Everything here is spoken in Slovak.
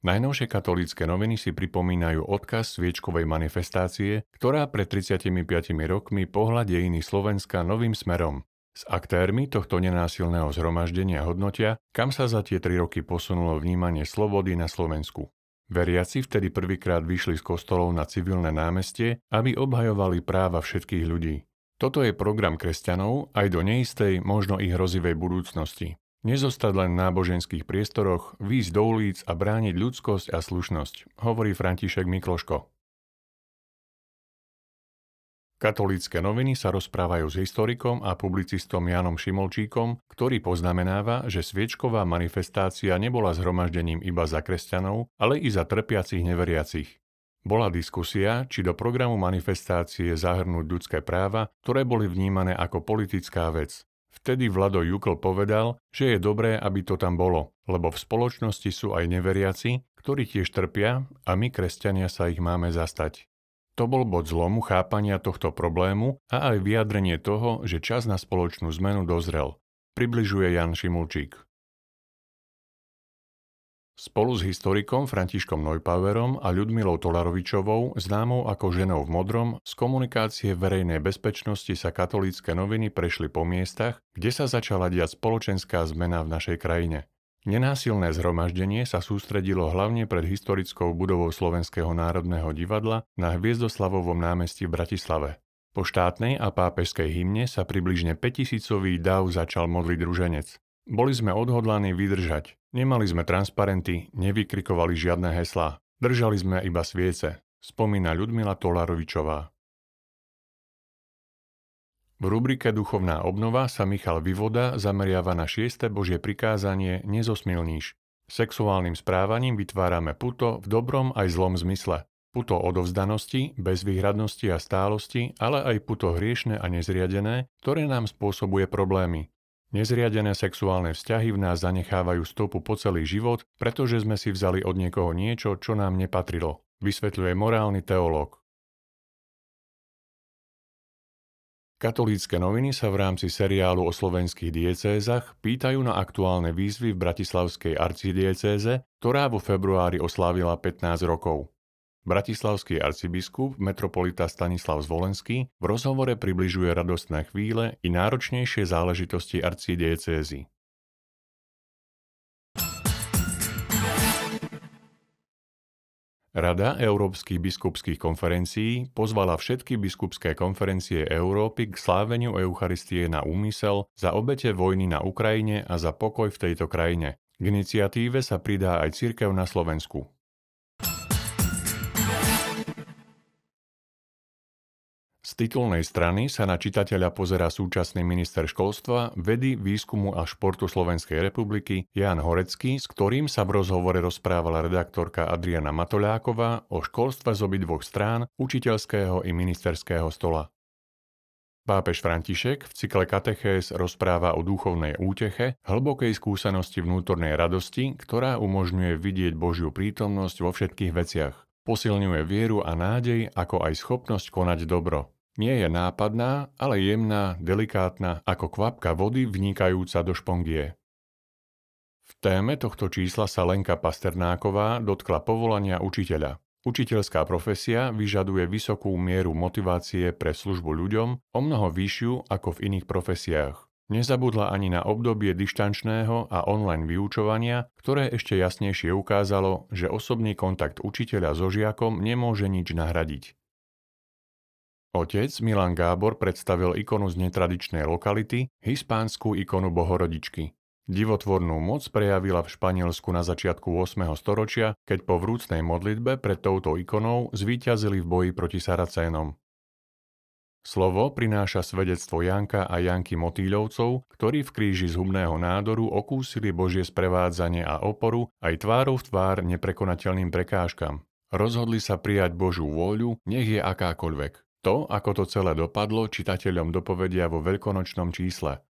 Najnovšie katolícke noviny si pripomínajú odkaz sviečkovej manifestácie, ktorá pred 35 rokmi pohľa dejiny Slovenska novým smerom. S aktérmi tohto nenásilného zhromaždenia hodnotia, kam sa za tie tri roky posunulo vnímanie slobody na Slovensku. Veriaci vtedy prvýkrát vyšli z kostolov na civilné námestie, aby obhajovali práva všetkých ľudí. Toto je program kresťanov aj do neistej, možno i hrozivej budúcnosti. Nezostať len v náboženských priestoroch, výjsť do ulic a brániť ľudskosť a slušnosť, hovorí František Mikloško. Katolícke noviny sa rozprávajú s historikom a publicistom Janom Šimolčíkom, ktorý poznamenáva, že sviečková manifestácia nebola zhromaždením iba za kresťanov, ale i za trpiacich neveriacich. Bola diskusia, či do programu manifestácie zahrnúť ľudské práva, ktoré boli vnímané ako politická vec. Vtedy Vlado Jukl povedal, že je dobré, aby to tam bolo, lebo v spoločnosti sú aj neveriaci, ktorí tiež trpia a my, kresťania, sa ich máme zastať. To bol bod zlomu chápania tohto problému a aj vyjadrenie toho, že čas na spoločnú zmenu dozrel, približuje Jan Šimulčík. Spolu s historikom Františkom Neupauerom a Ľudmilou Tolarovičovou, známou ako ženou v modrom, z komunikácie verejnej bezpečnosti sa katolícke noviny prešli po miestach, kde sa začala diať spoločenská zmena v našej krajine. Nenásilné zhromaždenie sa sústredilo hlavne pred historickou budovou Slovenského národného divadla na Hviezdoslavovom námestí v Bratislave. Po štátnej a pápežskej hymne sa približne 5000 dav začal modliť druženec. Boli sme odhodlaní vydržať. Nemali sme transparenty, nevykrikovali žiadne heslá. Držali sme iba sviece, spomína Ľudmila Tolarovičová. V rubrike Duchovná obnova sa Michal Vivoda zameriava na šieste Božie prikázanie Nezosmilníš. Sexuálnym správaním vytvárame puto v dobrom aj zlom zmysle. Puto odovzdanosti, bezvýhradnosti a stálosti, ale aj puto hriešne a nezriadené, ktoré nám spôsobuje problémy. Nezriadené sexuálne vzťahy v nás zanechávajú stopu po celý život, pretože sme si vzali od niekoho niečo, čo nám nepatrilo, vysvetľuje morálny teológ. Katolícke noviny sa v rámci seriálu o slovenských diecézach pýtajú na aktuálne výzvy v Bratislavskej arcidiecéze, ktorá vo februári oslávila 15 rokov. Bratislavský arcibiskup, metropolita Stanislav Zvolenský, v rozhovore približuje radostné chvíle i náročnejšie záležitosti arcidiecézy. Rada Európskych biskupských konferencií pozvala všetky biskupské konferencie Európy k sláveniu Eucharistie na úmysel za obete vojny na Ukrajine a za pokoj v tejto krajine. K iniciatíve sa pridá aj cirkev na Slovensku. Z titulnej strany sa na čitateľa pozera súčasný minister školstva, vedy, výskumu a športu Slovenskej republiky Jan Horecký, s ktorým sa v rozhovore rozprávala redaktorka Adriana Matoľáková o školstve z obidvoch strán, učiteľského i ministerského stola. Pápež František v cykle Katechés rozpráva o duchovnej úteche, hlbokej skúsenosti vnútornej radosti, ktorá umožňuje vidieť Božiu prítomnosť vo všetkých veciach. Posilňuje vieru a nádej, ako aj schopnosť konať dobro. Nie je nápadná, ale jemná, delikátna, ako kvapka vody vnikajúca do špongie. V téme tohto čísla sa Lenka Pasternáková dotkla povolania učiteľa. Učiteľská profesia vyžaduje vysokú mieru motivácie pre službu ľuďom, o mnoho vyššiu ako v iných profesiách. Nezabudla ani na obdobie dištančného a online vyučovania, ktoré ešte jasnejšie ukázalo, že osobný kontakt učiteľa so žiakom nemôže nič nahradiť. Otec Milan Gábor predstavil ikonu z netradičnej lokality, hispánsku ikonu Bohorodičky. Divotvornú moc prejavila v Španielsku na začiatku 8. storočia, keď po vrúcnej modlitbe pred touto ikonou zvíťazili v boji proti Saracénom. Slovo prináša svedectvo Janka a Janky Motýľovcov, ktorí v kríži zhubného nádoru okúsili Božie sprevádzanie a oporu aj tvárou v tvár neprekonateľným prekážkam. Rozhodli sa prijať Božú vôľu, nech je akákoľvek. To, ako to celé dopadlo, čitateľom dopovedia vo veľkonočnom čísle.